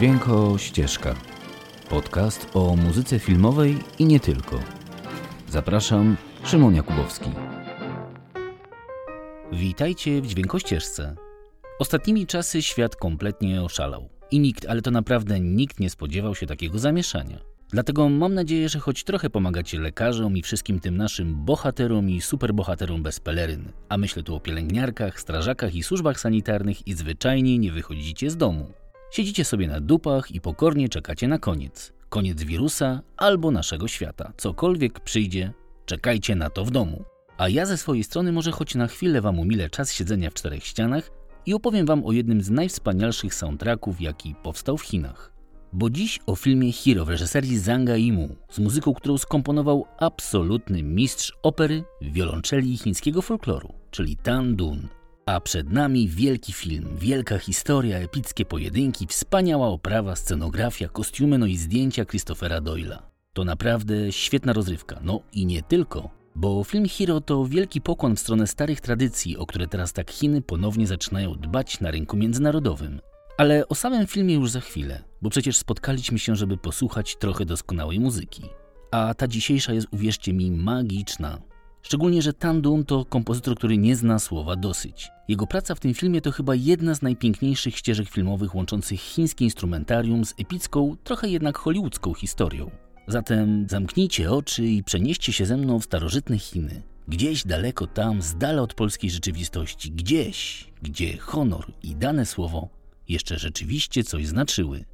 Dźwięko Ścieżka. Podcast o muzyce filmowej i nie tylko. Zapraszam, Szymon Jakubowski. Witajcie w Dźwiękościeżce. Ostatnimi czasy świat kompletnie oszalał. I nikt, ale to naprawdę nikt nie spodziewał się takiego zamieszania. Dlatego mam nadzieję, że choć trochę pomagacie lekarzom i wszystkim tym naszym bohaterom i superbohaterom bez peleryn, a myślę tu o pielęgniarkach, strażakach i służbach sanitarnych i zwyczajnie nie wychodzicie z domu. Siedzicie sobie na dupach i pokornie czekacie na koniec. Koniec wirusa albo naszego świata. Cokolwiek przyjdzie, czekajcie na to w domu. A ja ze swojej strony może choć na chwilę wam umilę czas siedzenia w czterech ścianach i opowiem wam o jednym z najwspanialszych soundtracków, jaki powstał w Chinach. Bo dziś o filmie Hero w reżyserii Zhanga Yimou z muzyką, którą skomponował absolutny mistrz opery, wiolonczeli i chińskiego folkloru, czyli Tan Dun. A przed nami wielki film, wielka historia, epickie pojedynki, wspaniała oprawa, scenografia, kostiumy, no i zdjęcia Christophera Doyla. To naprawdę świetna rozrywka, no i nie tylko, bo film Hero to wielki pokłon w stronę starych tradycji, o które teraz tak Chiny ponownie zaczynają dbać na rynku międzynarodowym. Ale o samym filmie już za chwilę, bo przecież spotkaliśmy się, żeby posłuchać trochę doskonałej muzyki. A ta dzisiejsza jest, uwierzcie mi, magiczna. Szczególnie, że Tandun to kompozytor, który nie zna słowa dosyć. Jego praca w tym filmie to chyba jedna z najpiękniejszych ścieżek filmowych łączących chińskie instrumentarium z epicką, trochę jednak hollywoodzką historią. Zatem zamknijcie oczy i przenieście się ze mną w starożytne Chiny. Gdzieś daleko tam, z dala od polskiej rzeczywistości, gdzieś, gdzie honor i dane słowo jeszcze rzeczywiście coś znaczyły.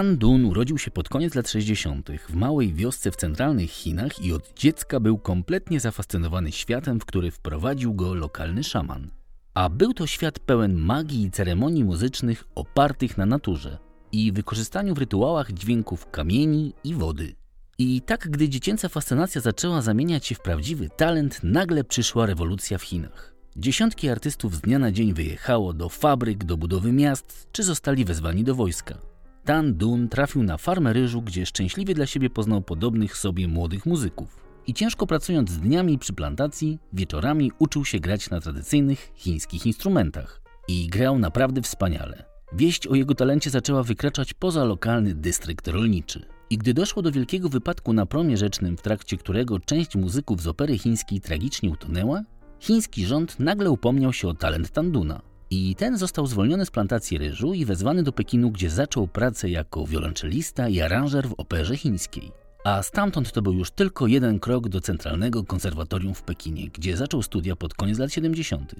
Tan Dun urodził się pod koniec lat 60. w małej wiosce w centralnych Chinach i od dziecka był kompletnie zafascynowany światem, w który wprowadził go lokalny szaman. A był to świat pełen magii i ceremonii muzycznych opartych na naturze i wykorzystaniu w rytuałach dźwięków kamieni i wody. I tak, gdy dziecięca fascynacja zaczęła zamieniać się w prawdziwy talent, nagle przyszła rewolucja w Chinach. Dziesiątki artystów z dnia na dzień wyjechało do fabryk, do budowy miast, czy zostali wezwani do wojska. Tan Dun trafił na farmę ryżu, gdzie szczęśliwie dla siebie poznał podobnych sobie młodych muzyków. I ciężko pracując dniami przy plantacji, wieczorami uczył się grać na tradycyjnych chińskich instrumentach. I grał naprawdę wspaniale. Wieść o jego talencie zaczęła wykraczać poza lokalny dystrykt rolniczy. I gdy doszło do wielkiego wypadku na promie rzecznym, w trakcie którego część muzyków z opery chińskiej tragicznie utonęła, chiński rząd nagle upomniał się o talent Tanduna. I ten został zwolniony z plantacji ryżu i wezwany do Pekinu, gdzie zaczął pracę jako wiolonczelista i aranżer w operze chińskiej. A stamtąd to był już tylko jeden krok do Centralnego Konserwatorium w Pekinie, gdzie zaczął studia pod koniec lat 70.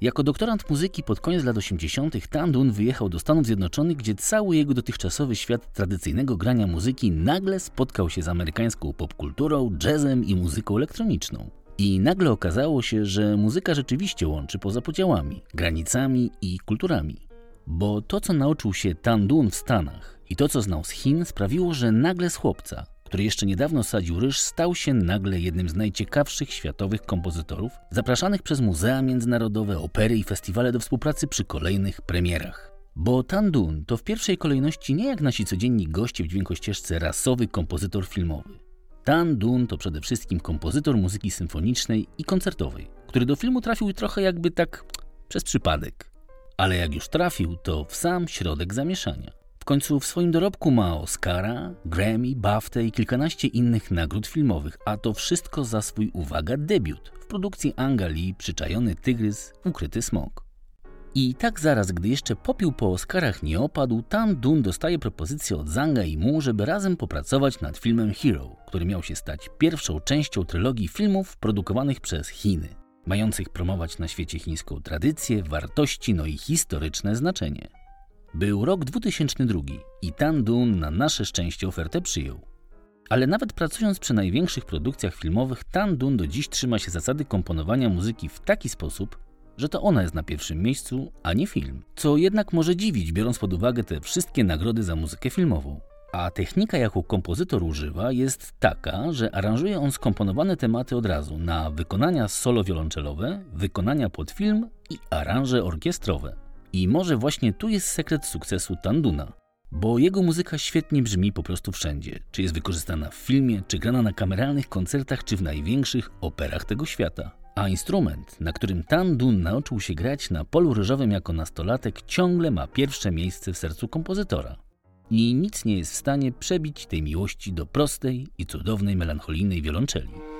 Jako doktorant muzyki pod koniec lat 80. Tandun wyjechał do Stanów Zjednoczonych, gdzie cały jego dotychczasowy świat tradycyjnego grania muzyki nagle spotkał się z amerykańską popkulturą, jazzem i muzyką elektroniczną. I nagle okazało się, że muzyka rzeczywiście łączy poza podziałami, granicami i kulturami. Bo to, co nauczył się Tandun w Stanach i to, co znał z Chin, sprawiło, że nagle z chłopca, który jeszcze niedawno sadził ryż, stał się nagle jednym z najciekawszych światowych kompozytorów, zapraszanych przez muzea międzynarodowe, opery i festiwale do współpracy przy kolejnych premierach. Bo Tandun to w pierwszej kolejności nie jak nasi codzienni goście w dźwiękościeżce rasowy kompozytor filmowy. Tan Dun to przede wszystkim kompozytor muzyki symfonicznej i koncertowej, który do filmu trafił trochę jakby tak przez przypadek. Ale jak już trafił, to w sam środek zamieszania. W końcu w swoim dorobku ma Oscara, Grammy, BAFTA i kilkanaście innych nagród filmowych, a to wszystko za swój, uwaga, debiut w produkcji Anga Lee Przyczajony Tygrys, Ukryty Smok. I tak zaraz, gdy jeszcze popił po Oscarach nie opadł, Tam Dun dostaje propozycję od Zanga i Mu, żeby razem popracować nad filmem Hero, który miał się stać pierwszą częścią trylogii filmów produkowanych przez Chiny, mających promować na świecie chińską tradycję, wartości, no i historyczne znaczenie. Był rok 2002 i Tan Dun na nasze szczęście ofertę przyjął. Ale nawet pracując przy największych produkcjach filmowych, Tan Dun do dziś trzyma się zasady komponowania muzyki w taki sposób, że to ona jest na pierwszym miejscu, a nie film. Co jednak może dziwić, biorąc pod uwagę te wszystkie nagrody za muzykę filmową. A technika, jaką kompozytor używa, jest taka, że aranżuje on skomponowane tematy od razu na wykonania solo wiolonczelowe, wykonania pod film i aranże orkiestrowe. I może właśnie tu jest sekret sukcesu Tanduna, bo jego muzyka świetnie brzmi po prostu wszędzie, czy jest wykorzystana w filmie, czy grana na kameralnych koncertach, czy w największych operach tego świata. A instrument, na którym Tandun nauczył się grać na polu ryżowym jako nastolatek, ciągle ma pierwsze miejsce w sercu kompozytora. I nic nie jest w stanie przebić tej miłości do prostej i cudownej melancholijnej wiolonczeli.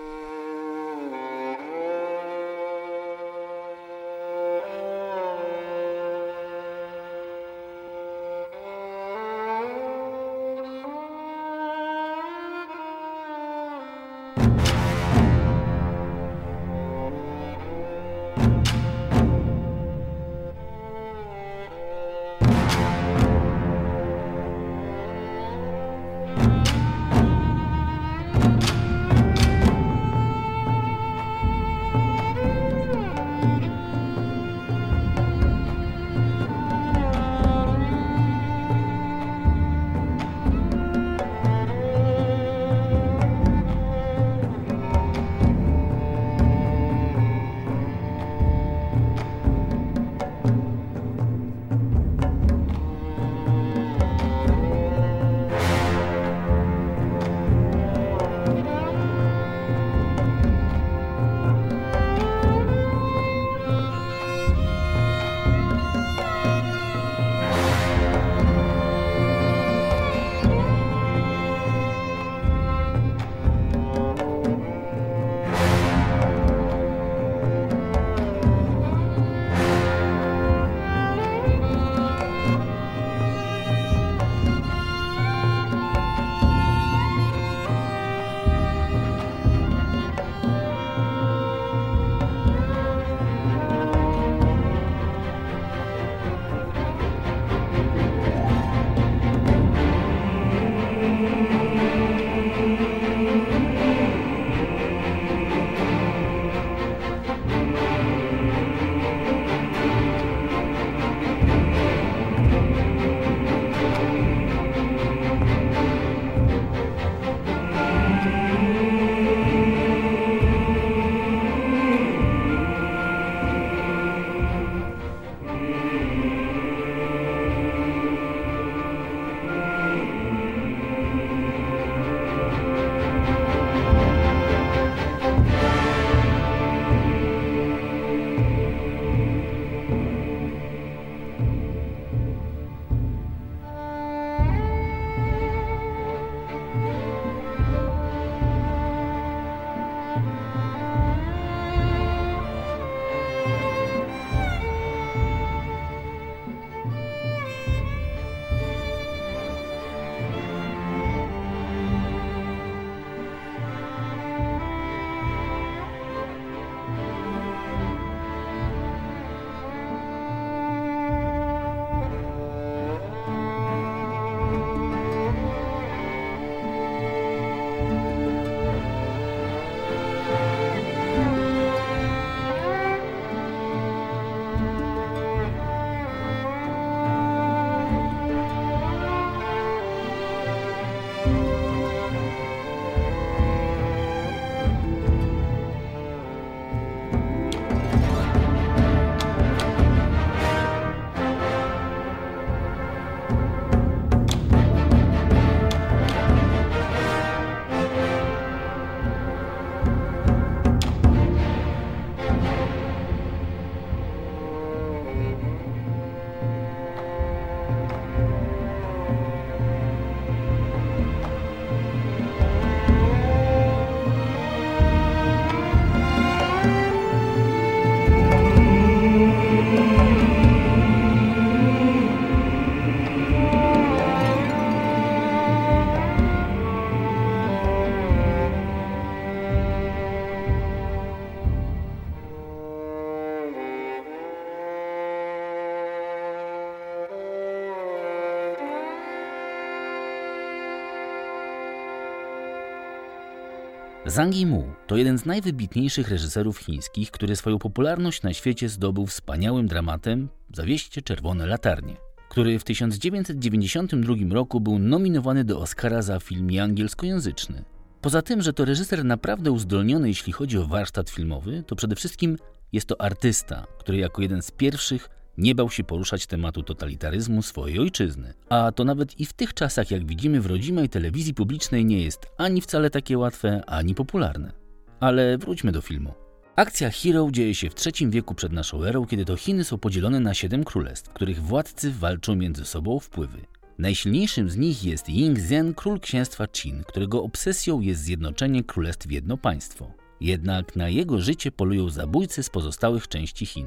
Zhang Yimou to jeden z najwybitniejszych reżyserów chińskich, który swoją popularność na świecie zdobył wspaniałym dramatem Zawieście czerwone latarnie, który w 1992 roku był nominowany do Oscara za film angielskojęzyczny. Poza tym, że to reżyser naprawdę uzdolniony, jeśli chodzi o warsztat filmowy, to przede wszystkim jest to artysta, który jako jeden z pierwszych nie bał się poruszać tematu totalitaryzmu swojej ojczyzny. A to nawet i w tych czasach, jak widzimy w rodzimej telewizji publicznej, nie jest ani wcale takie łatwe, ani popularne. Ale wróćmy do filmu. Akcja Hero dzieje się w III wieku przed naszą erą, kiedy to Chiny są podzielone na siedem królestw, których władcy walczą między sobą o wpływy. Najsilniejszym z nich jest Ying Zhen, król księstwa Qin, którego obsesją jest zjednoczenie królestw w jedno państwo. Jednak na jego życie polują zabójcy z pozostałych części Chin.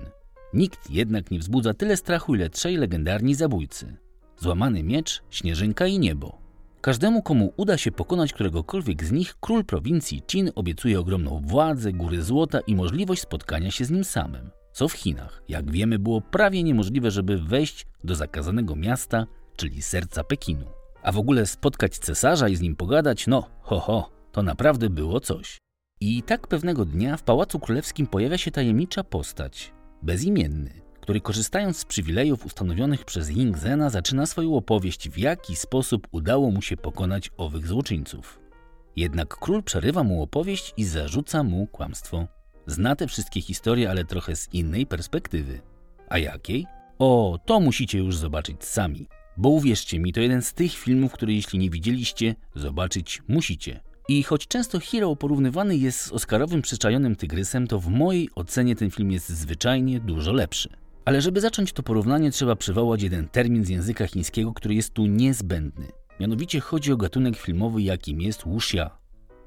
Nikt jednak nie wzbudza tyle strachu, ile trzej legendarni zabójcy. Złamany miecz, śnieżynka i niebo. Każdemu, komu uda się pokonać któregokolwiek z nich, król prowincji Chin obiecuje ogromną władzę, góry złota i możliwość spotkania się z nim samym. Co w Chinach, jak wiemy, było prawie niemożliwe, żeby wejść do zakazanego miasta, czyli serca Pekinu. A w ogóle spotkać cesarza i z nim pogadać, no, ho, ho, to naprawdę było coś. I tak pewnego dnia w Pałacu Królewskim pojawia się tajemnicza postać, bezimienny, który korzystając z przywilejów ustanowionych przez Ying Zena zaczyna swoją opowieść, w jaki sposób udało mu się pokonać owych złoczyńców. Jednak król przerywa mu opowieść i zarzuca mu kłamstwo. Zna te wszystkie historie, ale trochę z innej perspektywy. A jakiej? O, to musicie już zobaczyć sami. Bo uwierzcie mi, to jeden z tych filmów, które jeśli nie widzieliście, zobaczyć musicie. I choć często Hero porównywany jest z Oscarowym przyczajonym tygrysem, to w mojej ocenie ten film jest zwyczajnie dużo lepszy. Ale żeby zacząć to porównanie, trzeba przywołać jeden termin z języka chińskiego, który jest tu niezbędny. Mianowicie chodzi o gatunek filmowy, jakim jest wuxia,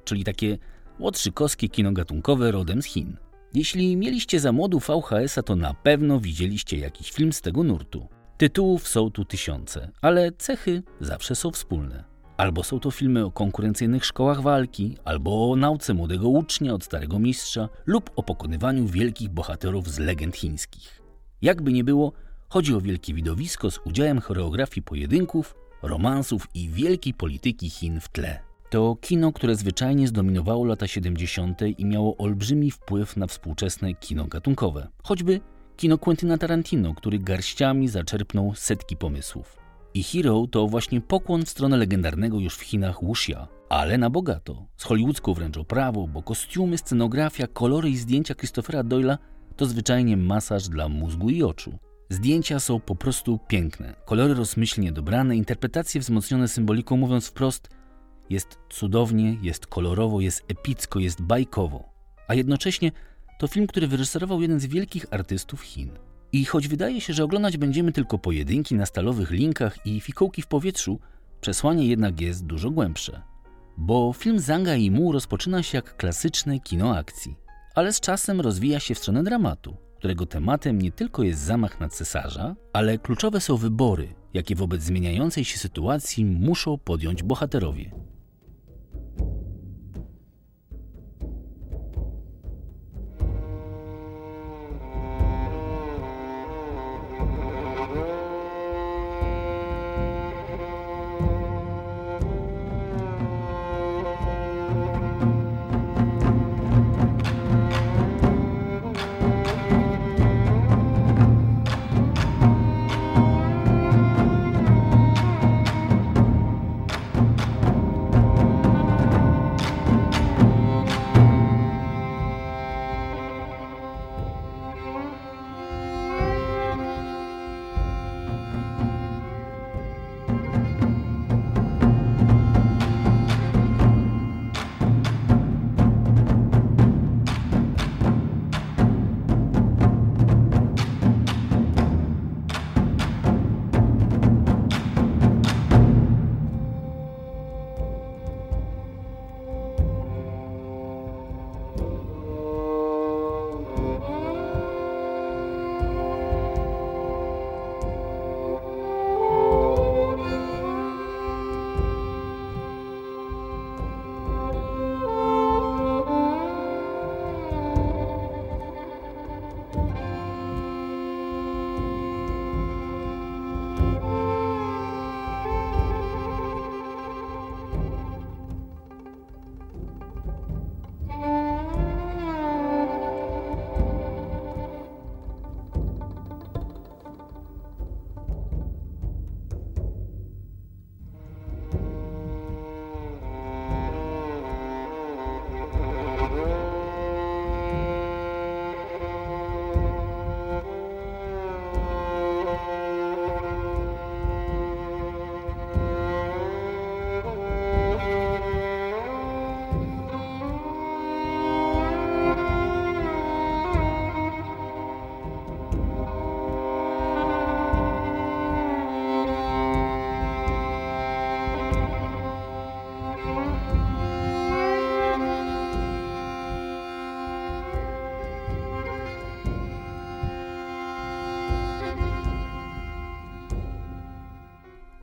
czyli takie łotrzykowskie kino gatunkowe rodem z Chin. Jeśli mieliście za młodu VHS-a, to na pewno widzieliście jakiś film z tego nurtu. Tytułów są tu tysiące, ale cechy zawsze są wspólne. Albo są to filmy o konkurencyjnych szkołach walki, albo o nauce młodego ucznia od starego mistrza, lub o pokonywaniu wielkich bohaterów z legend chińskich. Jakby nie było, chodzi o wielkie widowisko z udziałem choreografii pojedynków, romansów i wielkiej polityki Chin w tle. To kino, które zwyczajnie zdominowało lata 70. i miało olbrzymi wpływ na współczesne kino gatunkowe. Choćby kino Quentina Tarantino, który garściami zaczerpnął setki pomysłów. I Hero to właśnie pokłon w stronę legendarnego już w Chinach wuxia, ale na bogato, z hollywoodzką wręcz oprawą, bo kostiumy, scenografia, kolory i zdjęcia Christophera Doyla to zwyczajnie masaż dla mózgu i oczu. Zdjęcia są po prostu piękne, kolory rozmyślnie dobrane, interpretacje wzmocnione symboliką, mówiąc wprost, jest cudownie, jest kolorowo, jest epicko, jest bajkowo. A jednocześnie to film, który wyreżyserował jeden z wielkich artystów Chin. I choć wydaje się, że oglądać będziemy tylko pojedynki na stalowych linkach i fikołki w powietrzu, przesłanie jednak jest dużo głębsze. Bo film Zanga i Mu rozpoczyna się jak klasyczne kino akcji, ale z czasem rozwija się w stronę dramatu, którego tematem nie tylko jest zamach na cesarza, ale kluczowe są wybory, jakie wobec zmieniającej się sytuacji muszą podjąć bohaterowie.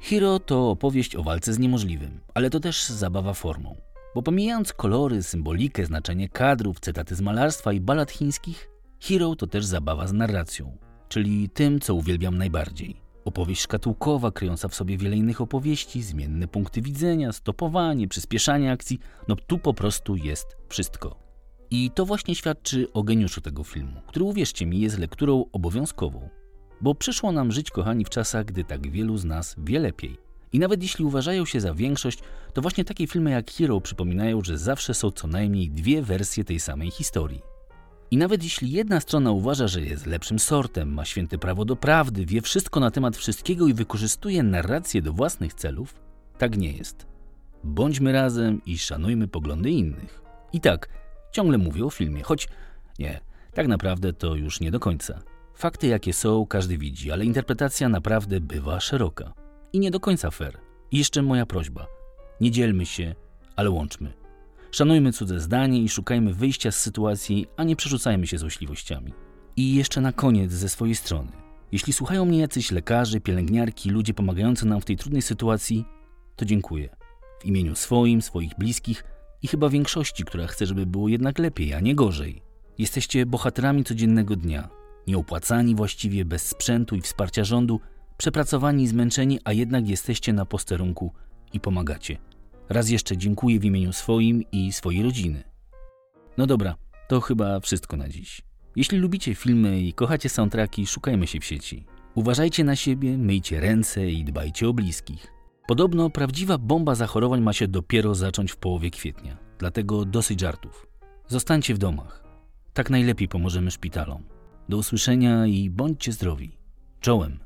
Hero to opowieść o walce z niemożliwym, ale to też zabawa formą. Bo pomijając kolory, symbolikę, znaczenie kadrów, cytaty z malarstwa i balad chińskich, Hero to też zabawa z narracją, czyli tym, co uwielbiam najbardziej. Opowieść szkatułkowa, kryjąca w sobie wiele innych opowieści, zmienne punkty widzenia, stopowanie, przyspieszanie akcji, no tu po prostu jest wszystko. I to właśnie świadczy o geniuszu tego filmu, który uwierzcie mi jest lekturą obowiązkową. Bo przyszło nam żyć, kochani, w czasach, gdy tak wielu z nas wie lepiej. I nawet jeśli uważają się za większość, to właśnie takie filmy jak Hero przypominają, że zawsze są co najmniej dwie wersje tej samej historii. I nawet jeśli jedna strona uważa, że jest lepszym sortem, ma święte prawo do prawdy, wie wszystko na temat wszystkiego i wykorzystuje narrację do własnych celów, tak nie jest. Bądźmy razem i szanujmy poglądy innych. I tak, ciągle mówię o filmie, choć nie, tak naprawdę to już nie do końca. Fakty jakie są, każdy widzi, ale interpretacja naprawdę bywa szeroka. I nie do końca fair. I jeszcze moja prośba. Nie dzielmy się, ale łączmy. Szanujmy cudze zdanie i szukajmy wyjścia z sytuacji, a nie przerzucajmy się złośliwościami. I jeszcze na koniec ze swojej strony. Jeśli słuchają mnie jacyś lekarze, pielęgniarki, ludzie pomagający nam w tej trudnej sytuacji, to dziękuję. W imieniu swoim, swoich bliskich i chyba większości, która chce, żeby było jednak lepiej, a nie gorzej. Jesteście bohaterami codziennego dnia, nieopłacani właściwie, bez sprzętu i wsparcia rządu, przepracowani i zmęczeni, a jednak jesteście na posterunku i pomagacie. Raz jeszcze dziękuję w imieniu swoim i swojej rodziny. No dobra, to chyba wszystko na dziś. Jeśli lubicie filmy i kochacie soundtracki, szukajmy się w sieci. Uważajcie na siebie, myjcie ręce i dbajcie o bliskich. Podobno prawdziwa bomba zachorowań ma się dopiero zacząć w połowie kwietnia, dlatego dosyć żartów. Zostańcie w domach. Tak najlepiej pomożemy szpitalom. Do usłyszenia i bądźcie zdrowi. Czołem!